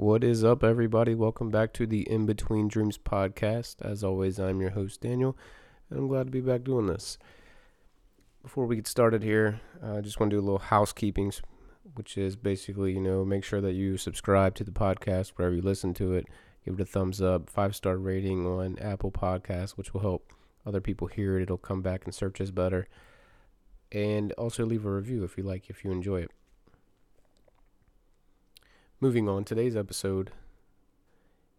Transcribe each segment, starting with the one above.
What is up, everybody? Welcome back to the In Between Dreams podcast. As always, I'm your host, Daniel, and I'm glad to be back doing this. Before we get started here, uh, I just want to do a little housekeeping, which is basically, you know, make sure that you subscribe to the podcast wherever you listen to it. Give it a thumbs up, five star rating on Apple Podcasts, which will help other people hear it. It'll come back and search us better. And also leave a review if you like, if you enjoy it. Moving on, today's episode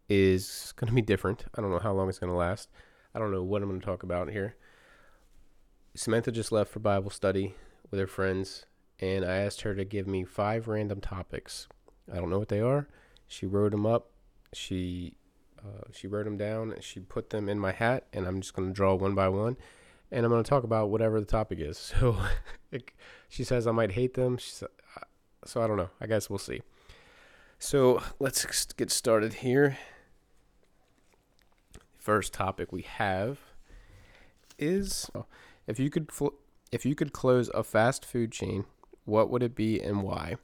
is going to be different. I don't know how long it's going to last. I don't know what I'm going to talk about here. Samantha just left for Bible study with her friends, and I asked her to give me five random topics. I don't know what they are. She wrote them up. She uh, she wrote them down. She put them in my hat, and I'm just going to draw one by one. And I'm going to talk about whatever the topic is. So it, she says I might hate them. She, so I don't know. I guess we'll see. So let's get started here. First topic we have is if you could fl- if you could close a fast food chain, what would it be and why?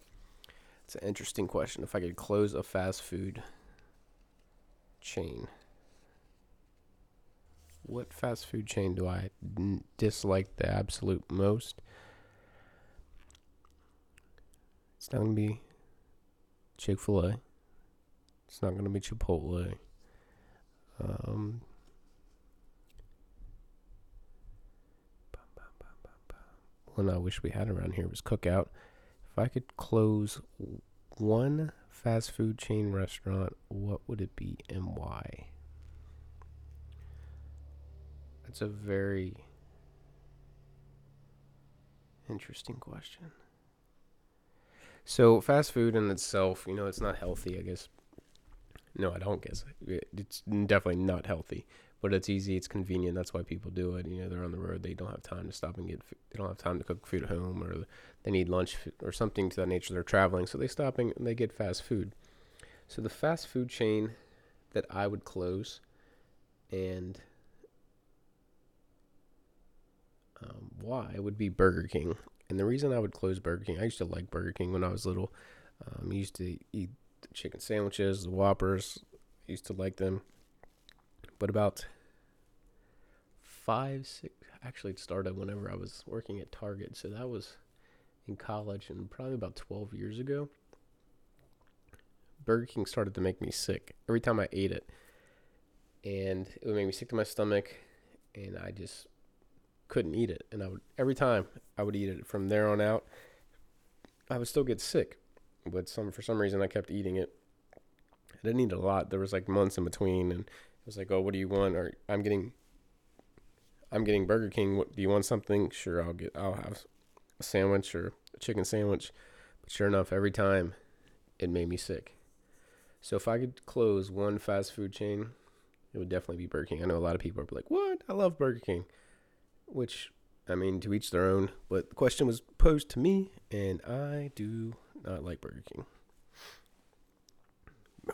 It's an interesting question. If I could close a fast food chain, what fast food chain do I n- dislike the absolute most? It's not gonna be Chick fil A. It's not going to be Chipotle. Um, one I wish we had around here was Cookout. If I could close one fast food chain restaurant, what would it be and why? That's a very interesting question. So fast food in itself, you know, it's not healthy. I guess. No, I don't guess. It's definitely not healthy, but it's easy. It's convenient. That's why people do it. You know, they're on the road. They don't have time to stop and get. Food. They don't have time to cook food at home, or they need lunch or something to that nature. They're traveling, so they stop and they get fast food. So the fast food chain that I would close, and um, why would be Burger King. And the reason I would close Burger King, I used to like Burger King when I was little. Um, I used to eat the chicken sandwiches, the Whoppers. I used to like them. But about five, six, actually, it started whenever I was working at Target. So that was in college and probably about 12 years ago. Burger King started to make me sick every time I ate it. And it would make me sick to my stomach. And I just couldn't eat it, and I would every time I would eat it from there on out, I would still get sick. But some for some reason I kept eating it. I didn't eat a lot. There was like months in between, and it was like, oh, what do you want? Or I'm getting, I'm getting Burger King. What do you want? Something? Sure, I'll get. I'll have a sandwich or a chicken sandwich. But sure enough, every time, it made me sick. So if I could close one fast food chain, it would definitely be Burger King. I know a lot of people are like, "What? I love Burger King." Which I mean, to each their own. But the question was posed to me, and I do not like Burger King.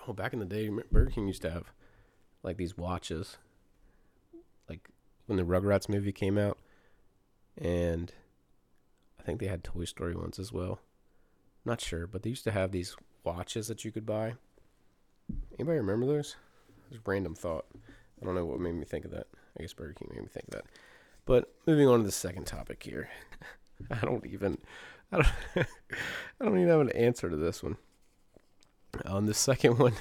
Oh, back in the day, Burger King used to have like these watches, like when the Rugrats movie came out, and I think they had Toy Story ones as well. Not sure, but they used to have these watches that you could buy. Anybody remember those? Just random thought. I don't know what made me think of that. I guess Burger King made me think of that. But moving on to the second topic here. I don't even I don't I don't even have an answer to this one. On the second one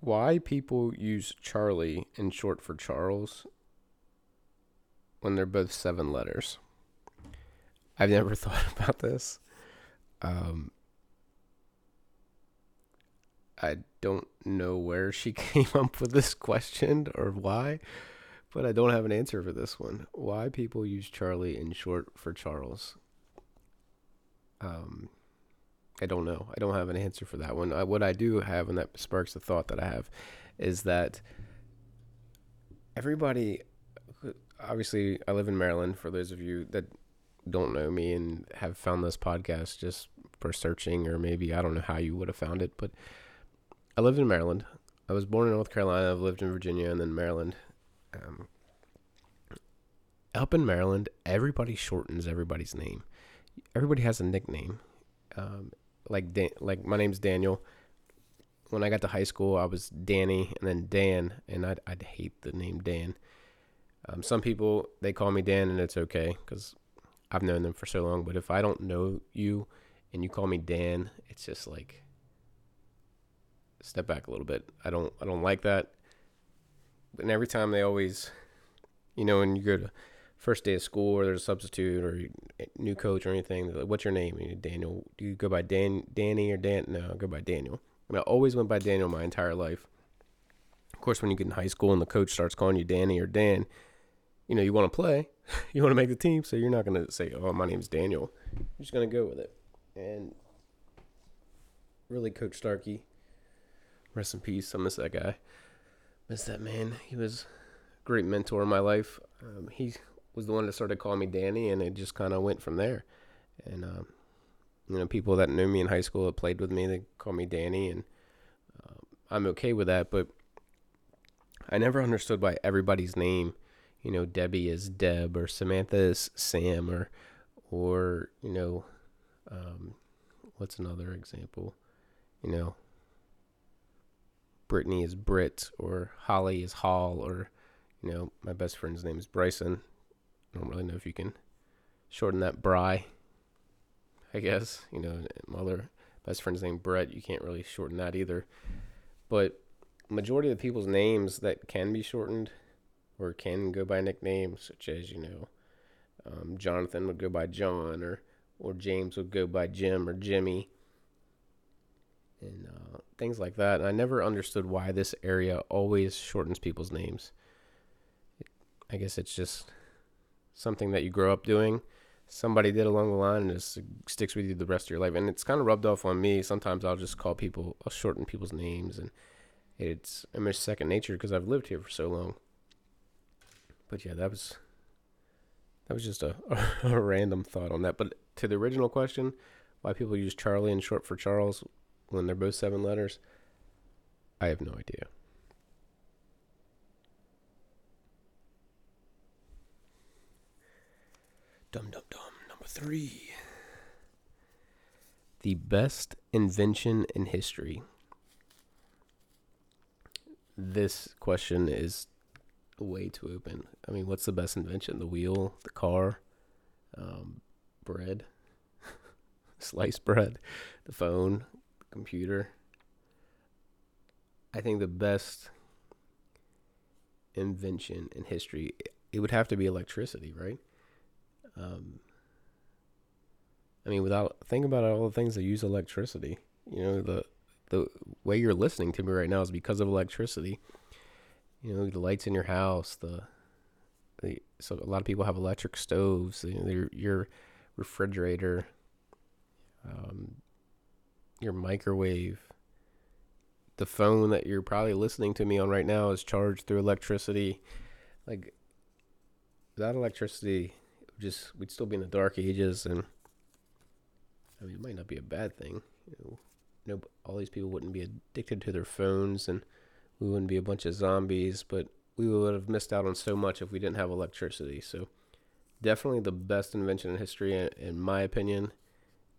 why people use Charlie in short for Charles when they're both seven letters. I've never thought about this. Um I don't know where she came up with this question or why but I don't have an answer for this one. Why people use Charlie in short for Charles? Um, I don't know. I don't have an answer for that one. I, what I do have, and that sparks the thought that I have, is that everybody, obviously, I live in Maryland. For those of you that don't know me and have found this podcast just for searching, or maybe I don't know how you would have found it, but I lived in Maryland. I was born in North Carolina. I've lived in Virginia and then Maryland um, up in Maryland, everybody shortens everybody's name. Everybody has a nickname. Um, like Dan, like my name's Daniel. When I got to high school, I was Danny and then Dan, and I'd I'd hate the name Dan. Um, some people they call me Dan, and it's okay because I've known them for so long. But if I don't know you and you call me Dan, it's just like step back a little bit. I don't I don't like that. And every time they always, you know, when you go to first day of school or there's a substitute or new coach or anything, like, what's your name? Daniel. Do you go by Dan, Danny or Dan? No, I go by Daniel. I, mean, I always went by Daniel my entire life. Of course, when you get in high school and the coach starts calling you Danny or Dan, you know, you want to play, you want to make the team, so you're not going to say, "Oh, my name's Daniel." You're just going to go with it. And really, Coach Starkey, rest in peace. I miss that guy. Miss that man. He was a great mentor in my life. Um, he was the one that started calling me Danny, and it just kind of went from there. And um, you know, people that knew me in high school that played with me, they call me Danny, and uh, I'm okay with that. But I never understood why everybody's name you know, Debbie is Deb or Samantha is Sam or, or, you know, um, what's another example? You know, Brittany is Brit or Holly is Hall or, you know, my best friend's name is Bryson. I don't really know if you can shorten that Bry. I guess, you know, my other best friend's name Brett, you can't really shorten that either. But majority of the people's names that can be shortened or can go by nicknames, such as, you know, um, Jonathan would go by John, or, or James would go by Jim or Jimmy, and uh, things like that. And I never understood why this area always shortens people's names. I guess it's just something that you grow up doing. Somebody did along the line and it sticks with you the rest of your life. And it's kind of rubbed off on me. Sometimes I'll just call people, I'll shorten people's names. And it's almost second nature because I've lived here for so long. But yeah, that was that was just a, a, random thought on that. But to the original question, why people use Charlie and short for Charles when they're both seven letters, I have no idea. Dum dum dum. Number three. The best invention in history. This question is way too open. I mean, what's the best invention? The wheel, the car, um, bread, sliced bread, the phone, computer. I think the best invention in history it would have to be electricity, right? Um, I mean, without think about all the things that use electricity. You know, the the way you're listening to me right now is because of electricity you know the lights in your house the, the so a lot of people have electric stoves you know, your, refrigerator um, your microwave the phone that you're probably listening to me on right now is charged through electricity like without electricity just we'd still be in the dark ages and i mean it might not be a bad thing you know no all these people wouldn't be addicted to their phones and we wouldn't be a bunch of zombies, but we would have missed out on so much if we didn't have electricity. So, definitely the best invention in history, in my opinion,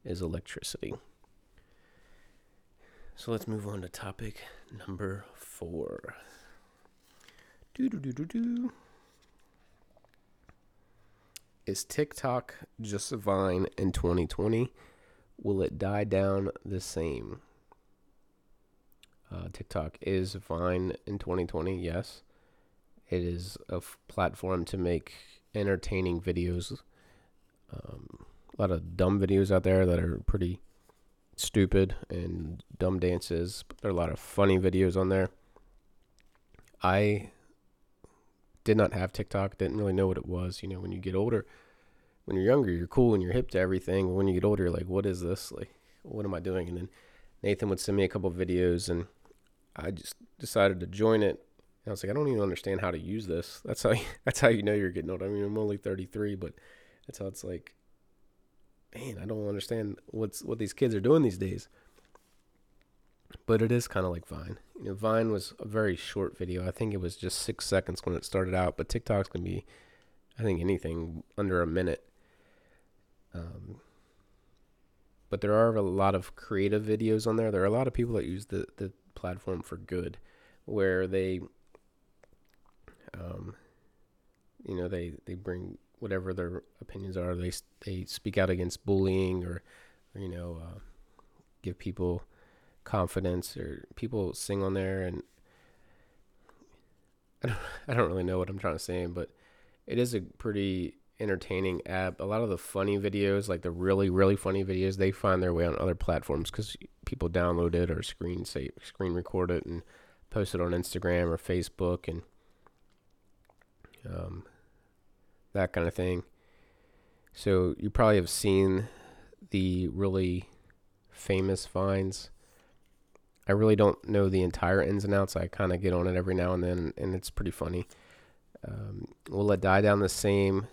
is electricity. So, let's move on to topic number four. Do do do do do. Is TikTok just a Vine in 2020? Will it die down the same? Uh, TikTok is Vine in 2020. Yes, it is a f- platform to make entertaining videos. Um, a lot of dumb videos out there that are pretty stupid and dumb dances. But there are a lot of funny videos on there. I did not have TikTok. Didn't really know what it was. You know, when you get older, when you're younger, you're cool and you're hip to everything. When you get older, you're like, what is this? Like, what am I doing? And then Nathan would send me a couple videos and I just decided to join it. And I was like, I don't even understand how to use this. That's how you, that's how you know you're getting old. I mean, I'm only 33, but that's how it's like. Man, I don't understand what's what these kids are doing these days. But it is kind of like Vine. You know, Vine was a very short video. I think it was just six seconds when it started out. But TikTok's gonna be, I think, anything under a minute. Um, but there are a lot of creative videos on there. There are a lot of people that use the the platform for good, where they, um, you know, they they bring whatever their opinions are. They they speak out against bullying or, or you know, uh, give people confidence or people sing on there and I don't I don't really know what I'm trying to say, but it is a pretty entertaining app. A lot of the funny videos, like the really really funny videos, they find their way on other platforms because people download it or screen say screen record it and post it on Instagram or Facebook and um, that kind of thing. So you probably have seen the really famous vines. I really don't know the entire ins and outs. I kind of get on it every now and then, and it's pretty funny. Um, will it die down the same?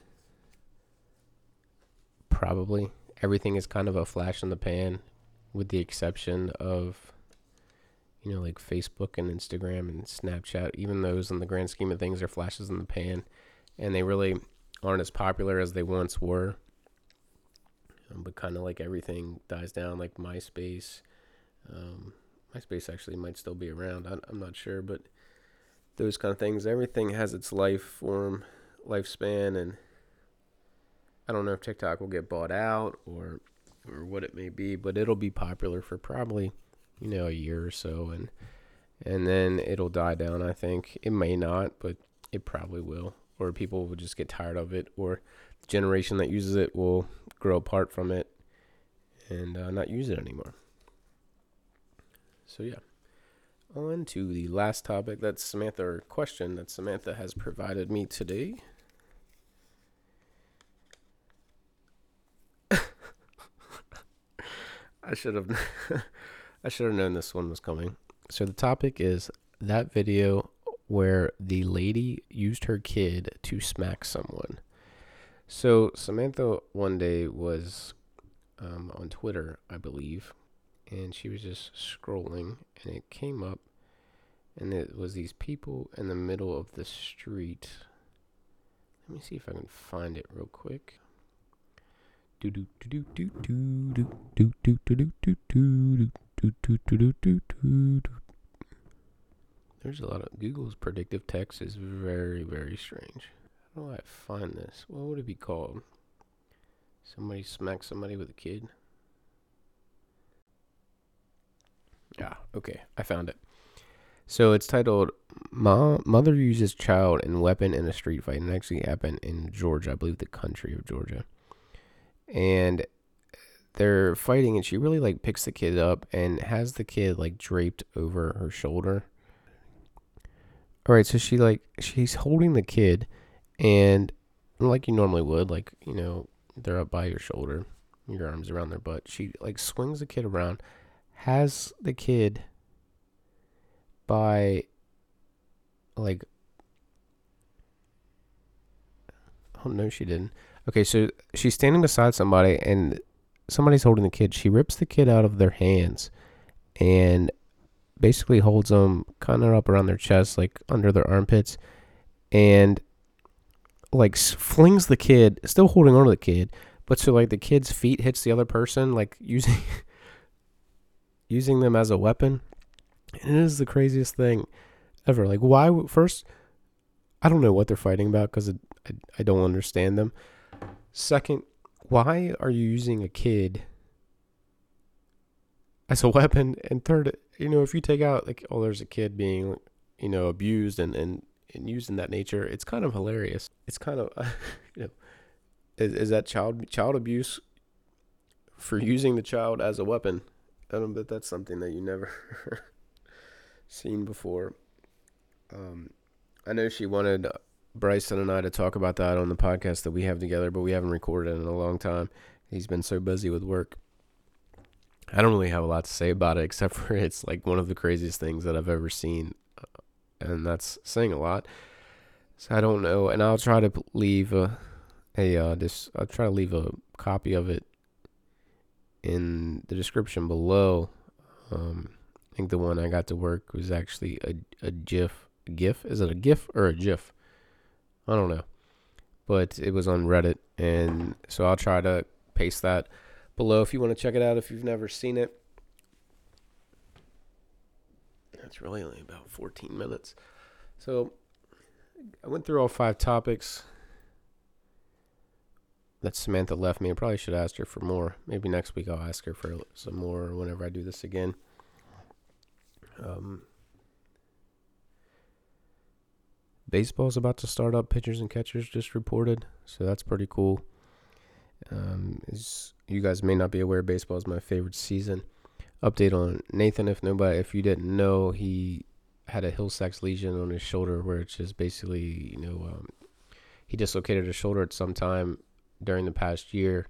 Probably. Everything is kind of a flash in the pan, with the exception of, you know, like Facebook and Instagram and Snapchat. Even those, in the grand scheme of things, are flashes in the pan, and they really aren't as popular as they once were. Um, but kind of like everything dies down, like MySpace. Um, MySpace actually might still be around. I, I'm not sure, but those kind of things. Everything has its life form, lifespan, and I don't know if TikTok will get bought out or or what it may be, but it'll be popular for probably you know a year or so, and and then it'll die down. I think it may not, but it probably will, or people will just get tired of it, or the generation that uses it will grow apart from it and uh, not use it anymore. So yeah. On to the last topic that Samantha, or question that Samantha has provided me today. I should have I should have known this one was coming. So the topic is that video where the lady used her kid to smack someone. So Samantha one day was um, on Twitter, I believe, and she was just scrolling, and it came up, and it was these people in the middle of the street. Let me see if I can find it real quick. Do do do do do do do do do do do do do do do do do do. There's a lot of Google's predictive text is very very strange. How do I find this? What would it be called? Somebody smack somebody with a kid? Yeah, okay, I found it. So it's titled "Mom, Mother Uses Child and Weapon in a Street Fight," and it actually happened in Georgia, I believe, the country of Georgia. And they're fighting, and she really like picks the kid up and has the kid like draped over her shoulder. All right, so she like she's holding the kid, and like you normally would, like you know, they're up by your shoulder, your arms around their butt. She like swings the kid around, has the kid by like oh no she didn't okay so she's standing beside somebody and somebody's holding the kid she rips the kid out of their hands and basically holds them kind of up around their chest like under their armpits and like flings the kid still holding on to the kid but so like the kid's feet hits the other person like using using them as a weapon and it is the craziest thing ever. Like, why? First, I don't know what they're fighting about because I, I don't understand them. Second, why are you using a kid as a weapon? And third, you know, if you take out like, oh, there's a kid being, you know, abused and and and used in that nature, it's kind of hilarious. It's kind of, you know, is, is that child child abuse for using the child as a weapon? I don't bet that's something that you never seen before. Um, I know she wanted Bryson and I to talk about that on the podcast that we have together, but we haven't recorded in a long time. He's been so busy with work. I don't really have a lot to say about it except for it's like one of the craziest things that I've ever seen, uh, and that's saying a lot. So I don't know, and I'll try to leave a, a uh, this. I'll try to leave a copy of it in the description below. Um, I think the one I got to work was actually a, a GIF. GIF? Is it a GIF or a GIF? I don't know. But it was on Reddit. And so I'll try to paste that below if you want to check it out if you've never seen it. That's really only about 14 minutes. So I went through all five topics that Samantha left me. I probably should ask her for more. Maybe next week I'll ask her for some more whenever I do this again. Um, baseball's about to start up. Pitchers and catchers just reported, so that's pretty cool. Um, as you guys may not be aware, baseball is my favorite season. Update on Nathan. If nobody, if you didn't know, he had a Hill-Sachs lesion on his shoulder, where it's just basically, you know, um, he dislocated his shoulder at some time during the past year.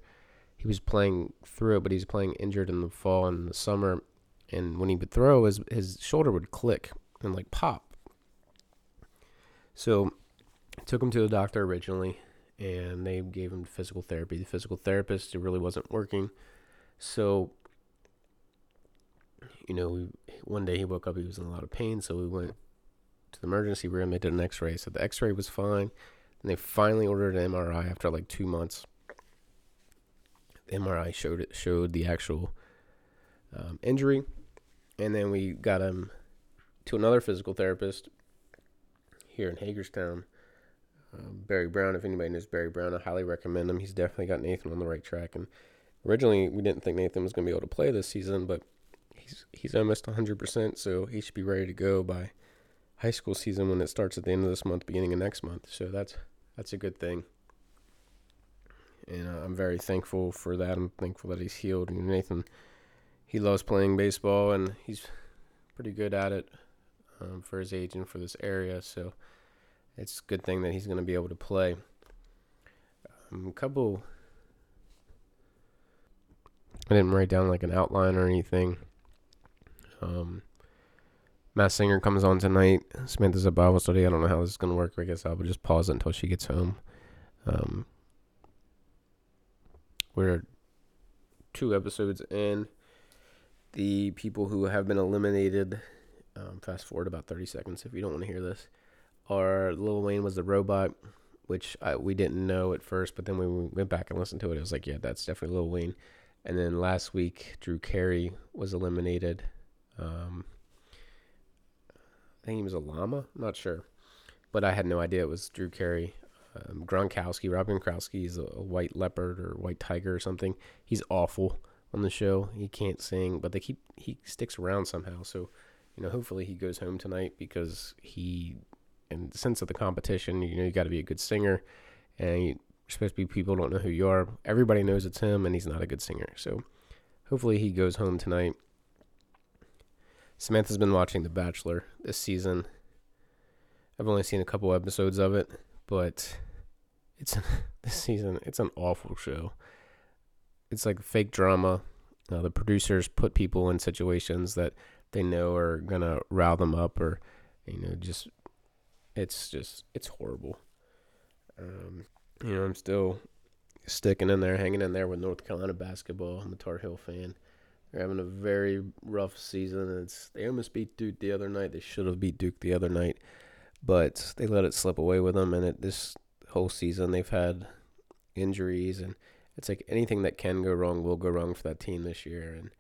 He was playing through it, but he's playing injured in the fall and the summer. And when he would throw, his his shoulder would click and like pop. So, took him to the doctor originally, and they gave him physical therapy. The physical therapist, it really wasn't working. So, you know, one day he woke up, he was in a lot of pain. So we went to the emergency room. They did an x ray. So the x ray was fine. And they finally ordered an MRI after like two months. The MRI showed it showed the actual um, injury, and then we got him to another physical therapist here in Hagerstown. Um, Barry Brown, if anybody knows Barry Brown, I highly recommend him. He's definitely got Nathan on the right track. And originally, we didn't think Nathan was going to be able to play this season, but he's he's almost 100%, so he should be ready to go by high school season when it starts at the end of this month, beginning of next month. So that's that's a good thing. And uh, I'm very thankful for that. I'm thankful that he's healed. And Nathan, he loves playing baseball, and he's pretty good at it um, for his age and for this area. So it's a good thing that he's going to be able to play. Um, a couple. I didn't write down like an outline or anything. Um, Masked Singer comes on tonight. Samantha's at Bible study. I don't know how this is going to work. I guess I'll just pause it until she gets home. Um, we're two episodes in. The people who have been eliminated, um, fast forward about 30 seconds if you don't want to hear this, are Lil Wayne was the robot, which I, we didn't know at first, but then we went back and listened to it, it was like, yeah, that's definitely Lil Wayne. And then last week, Drew Carey was eliminated. Um, think he was a llama. I'm not sure, but I had no idea it was Drew Carey. Um, Gronkowski, Rob Gronkowski is a, a, white leopard or white tiger or something. He's awful on the show. He can't sing, but they keep he sticks around somehow. So, you know, hopefully he goes home tonight because he, in the sense of the competition, you know, you got to be a good singer, and you, supposed to be people don't know who you are. Everybody knows it's him, and he's not a good singer. So, hopefully he goes home tonight Samantha's been watching The Bachelor this season. I've only seen a couple episodes of it, but it's this season. It's an awful show. It's like fake drama. Uh, the producers put people in situations that they know are gonna rile them up, or you know, just it's just it's horrible. Um, you know, I'm still sticking in there, hanging in there with North Carolina basketball. I'm a Tar Heel fan. They're having a very rough season. It's they almost beat Duke the other night. They should have beat Duke the other night, but they let it slip away with them. And it, this whole season, they've had injuries, and it's like anything that can go wrong will go wrong for that team this year. And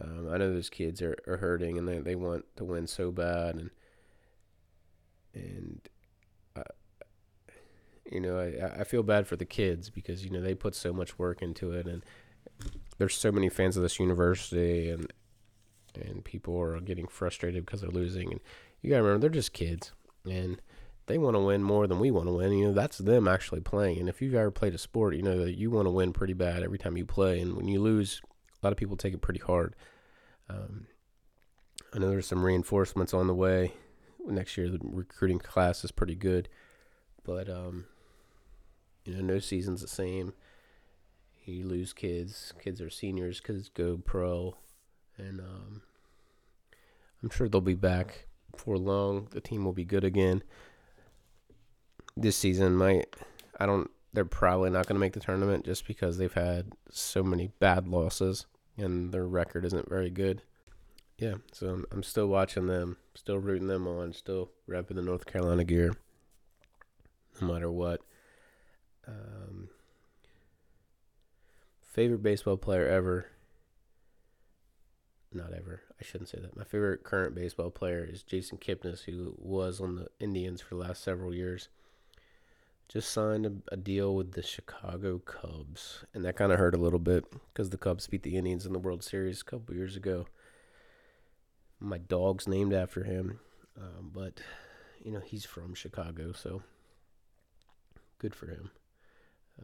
um, I know those kids are, are hurting, and they they want to win so bad, and and. Uh, you know, I, I feel bad for the kids because you know they put so much work into it, and there's so many fans of this university and and people are getting frustrated because they're losing and you gotta remember they're just kids and they want to win more than we want to win you know that's them actually playing and if you've ever played a sport you know that you want to win pretty bad every time you play and when you lose a lot of people take it pretty hard um, i know there's some reinforcements on the way next year the recruiting class is pretty good but um, you know no season's the same you lose kids. Kids are seniors. Kids go pro, and um, I'm sure they'll be back before long. The team will be good again. This season might. I don't. They're probably not going to make the tournament just because they've had so many bad losses and their record isn't very good. Yeah, so I'm, I'm still watching them, still rooting them on, still repping the North Carolina gear, no matter what. Um, favorite baseball player ever. Not ever. I shouldn't say that. My favorite current baseball player is Jason Kipnis, who was on the Indians for the last several years. Just signed a, a deal with the Chicago Cubs, and that kind of hurt a little bit because the Cubs beat the Indians in the World Series a couple years ago. My dog's named after him, um, but you know he's from Chicago, so good for him.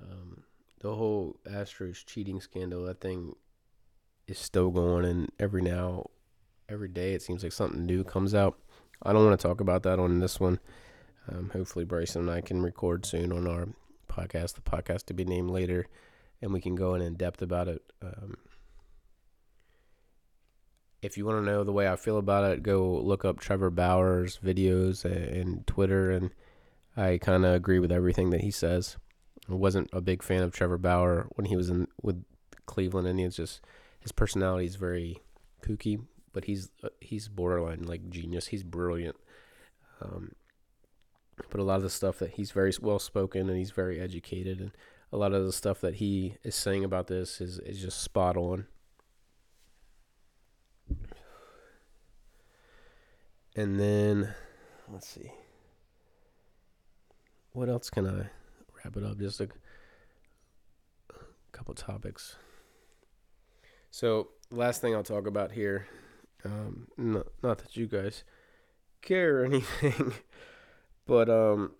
Um, the whole Astros cheating scandal, that thing is still going, and every now, every day, it seems like something new comes out. I don't want to talk about that on this one. Um, hopefully, Bryson and I can record soon on our podcast, the podcast to be named later, and we can go in in depth about it. Um, if you want to know the way I feel about it, go look up Trevor Bauer's videos and Twitter, and I kind of agree with everything that he says. I wasn't a big fan of Trevor Bauer when he was in with Cleveland Indians. Just his personality is very kooky, but he's uh, he's borderline like genius. He's brilliant. Um, but a lot of the stuff that he's very well spoken and he's very educated, and a lot of the stuff that he is saying about this is is just spot on. And then let's see. What else can I wrap it up? Just a couple topics. So, last thing I'll talk about here, um, not, not that you guys care or anything, but um,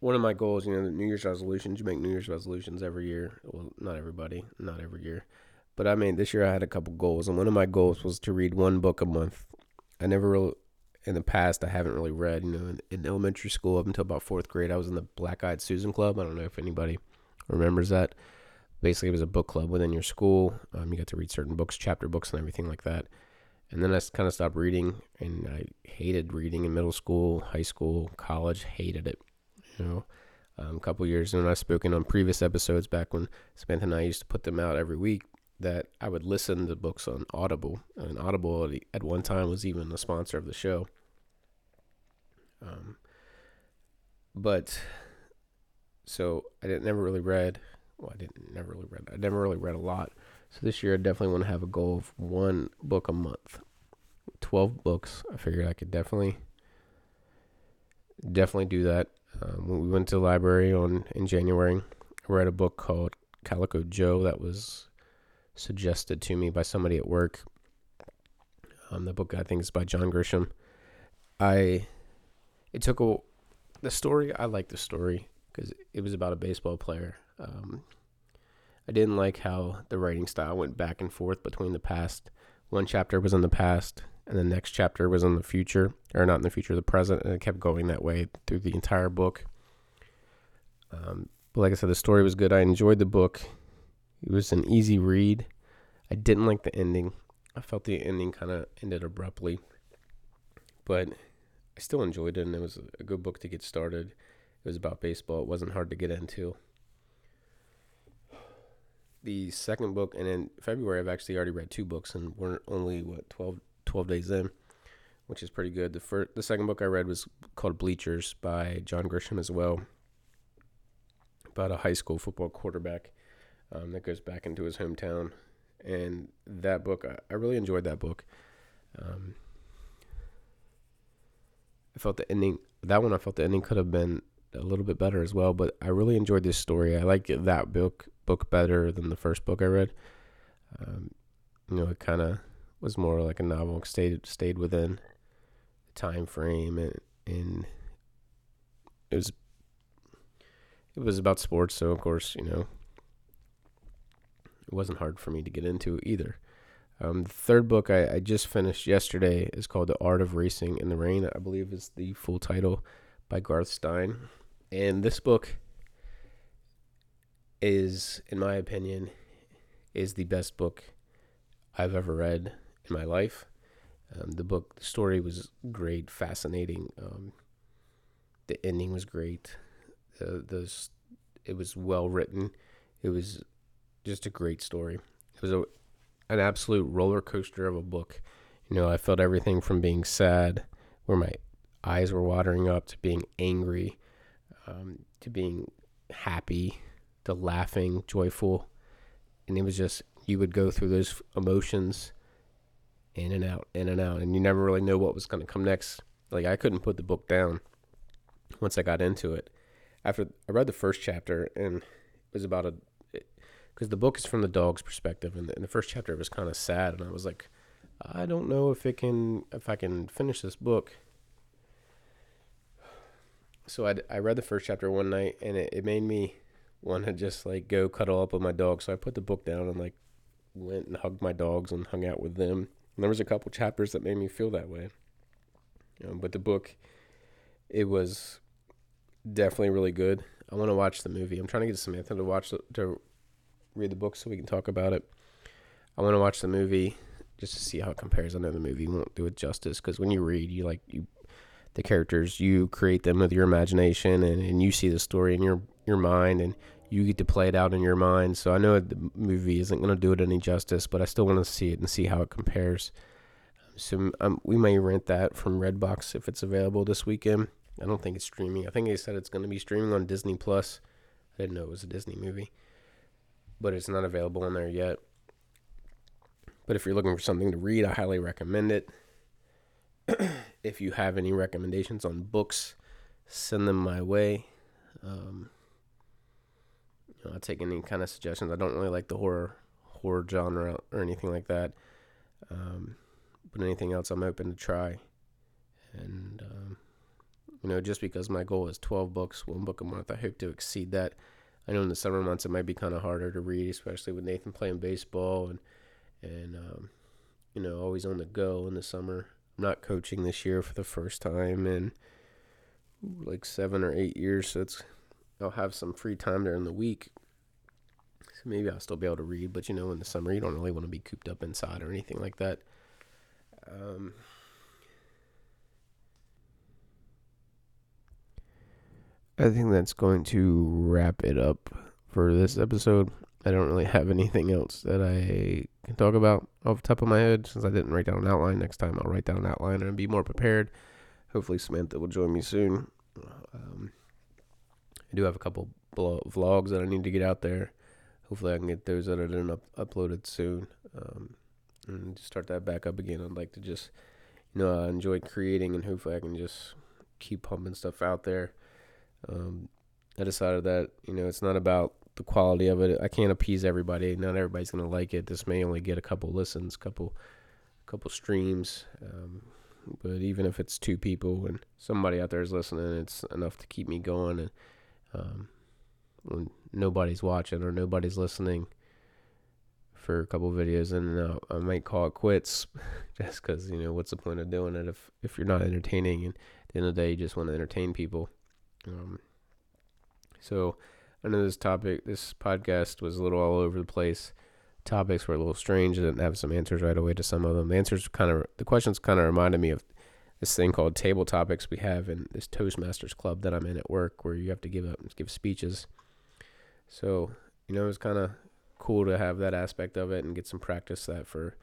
one of my goals, you know, the New Year's resolutions, you make New Year's resolutions every year. Well, not everybody, not every year. But I mean, this year I had a couple goals, and one of my goals was to read one book a month. I never really, in the past, I haven't really read. You know, in, in elementary school up until about fourth grade, I was in the Black Eyed Susan Club. I don't know if anybody remembers that. Basically, it was a book club within your school. Um, you got to read certain books, chapter books, and everything like that. And then I kind of stopped reading, and I hated reading in middle school, high school, college. Hated it. You know, um, a couple years, and I've spoken on previous episodes back when Samantha and I used to put them out every week that I would listen to books on Audible. And Audible at one time was even a sponsor of the show. Um, but so I didn't never really read. Well, I didn't never really read. I never really read a lot. So this year I definitely want to have a goal of one book a month. Twelve books. I figured I could definitely, definitely do that. Um, when we went to the library on in January, I read a book called Calico Joe that was suggested to me by somebody at work. Um, the book I think is by John Grisham. I it took a the story. I like the story because it was about a baseball player. Um, I didn't like how the writing style went back and forth between the past. One chapter was in the past, and the next chapter was in the future, or not in the future, the present, and it kept going that way through the entire book. Um, but like I said, the story was good. I enjoyed the book. It was an easy read. I didn't like the ending. I felt the ending kind of ended abruptly, but I still enjoyed it, and it was a good book to get started. It was about baseball. It wasn't hard to get into. The second book, and in February, I've actually already read two books, and we're only what 12, 12 days in, which is pretty good. The first, the second book I read was called Bleachers by John Grisham as well, about a high school football quarterback um, that goes back into his hometown. And that book, I, I really enjoyed that book. Um, I felt the ending, that one, I felt the ending could have been a little bit better as well. But I really enjoyed this story. I like that book book better than the first book I read. Um, you know, it kind of was more like a novel, stayed stayed within the time frame, and, and it was it was about sports. So of course, you know, it wasn't hard for me to get into either. Um, the third book I, I, just finished yesterday is called The Art of Racing in the Rain. I believe is the full title by Garth Stein. And this book is, in my opinion, is the best book I've ever read in my life. Um, the book, the story was great, fascinating. Um, the ending was great. The, the it was well written. It was just a great story. It was a an absolute roller coaster of a book. You know, I felt everything from being sad, where my eyes were watering up, to being angry, um, to being happy, to laughing, joyful, and it was just you would go through those emotions in and out, in and out, and you never really know what was going to come next. Like I couldn't put the book down once I got into it. After I read the first chapter, and it was about a because the book is from the dog's perspective, and the, and the first chapter it was kind of sad, and I was like, I don't know if it can if I can finish this book. So I, I read the first chapter one night, and it, it made me want to just like go cuddle up with my dog. So I put the book down and like went and hugged my dogs and hung out with them. And there was a couple chapters that made me feel that way. Um, but the book, it was definitely really good. I want to watch the movie. I'm trying to get Samantha to watch the, to read the book so we can talk about it. I want to watch the movie just to see how it compares. I know the movie won't do it justice because when you read, you like you the characters, you create them with your imagination and, and you see the story in your your mind and you get to play it out in your mind. So I know the movie isn't going to do it any justice, but I still want to see it and see how it compares. So um, we may rent that from Redbox if it's available this weekend. I don't think it's streaming. I think they said it's going to be streaming on Disney Plus. I didn't know it was a Disney movie, but it's not available in there yet. But if you're looking for something to read, I highly recommend it. if you have any recommendations on books, send them my way. Um, you know, I'll take any kind of suggestions. I don't really like the horror horror genre or anything like that. Um, but anything else, I'm open to try. And um, you know, just because my goal is 12 books, one book a month, I hope to exceed that. I know in the summer months it might be kind of harder to read, especially with Nathan playing baseball and and um, you know always on the go in the summer. I'm not coaching this year for the first time in like seven or eight years, so it's I'll have some free time during the week. So maybe I'll still be able to read, but you know, in the summer you don't really want to be cooped up inside or anything like that. Um, I think that's going to wrap it up for this episode. I don't really have anything else that I can talk about off the top of my head since I didn't write down an outline. Next time I'll write down an outline and be more prepared. Hopefully Samantha will join me soon. Um, I do have a couple vlogs that I need to get out there. Hopefully I can get those edited and up- uploaded soon. Um, and start that back up again. I'd like to just, you know, I enjoy creating and hopefully I can just keep pumping stuff out there. Um, I decided that, you know, it's not about the quality of it. I can't appease everybody. Not everybody's gonna like it. This may only get a couple listens, couple, couple streams. Um, but even if it's two people and somebody out there is listening, it's enough to keep me going. And um, when nobody's watching or nobody's listening for a couple videos, and uh, I might call it quits, just because you know what's the point of doing it if if you're not entertaining? And at the end of the day, you just want to entertain people. Um, so I know this topic, this podcast was a little all over the place. Topics were a little strange. I didn't have some answers right away to some of them. The answers kind of, the questions kind of reminded me of this thing called table topics we have in this Toastmasters club that I'm in at work, where you have to give up give speeches. So you know, it was kind of cool to have that aspect of it and get some practice that for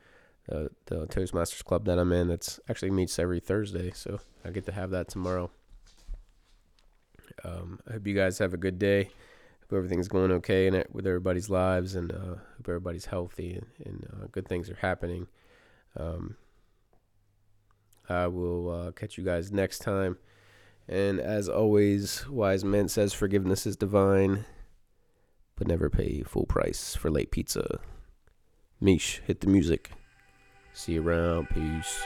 the the Toastmasters club that I'm in. That's actually meets every Thursday, so I get to have that tomorrow. Um, I hope you guys have a good day hope everything's going okay and with everybody's lives, and uh, hope everybody's healthy and, and uh, good things are happening. Um, I will uh, catch you guys next time. And as always, Wise Men says forgiveness is divine, but never pay full price for late pizza. Mish, hit the music. See you around. Peace.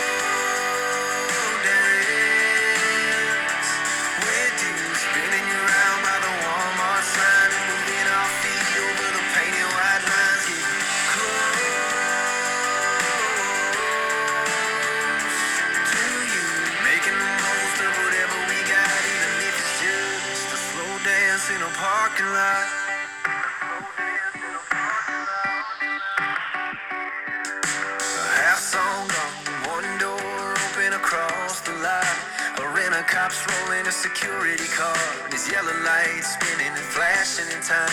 Cop's rolling a security car. His yellow lights spinning and flashing in time.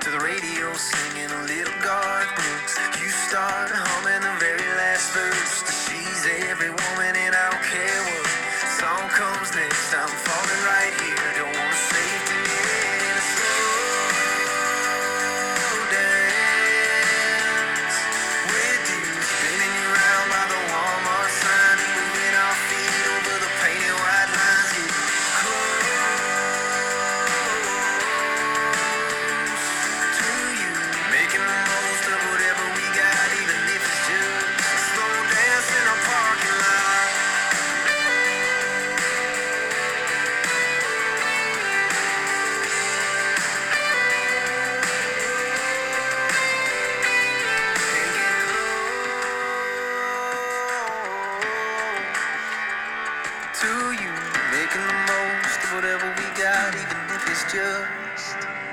To the radio singing a little Garth Brooks. You start humming the very last verse. She's every woman and I don't care to you, making the most of whatever we got, even if it's just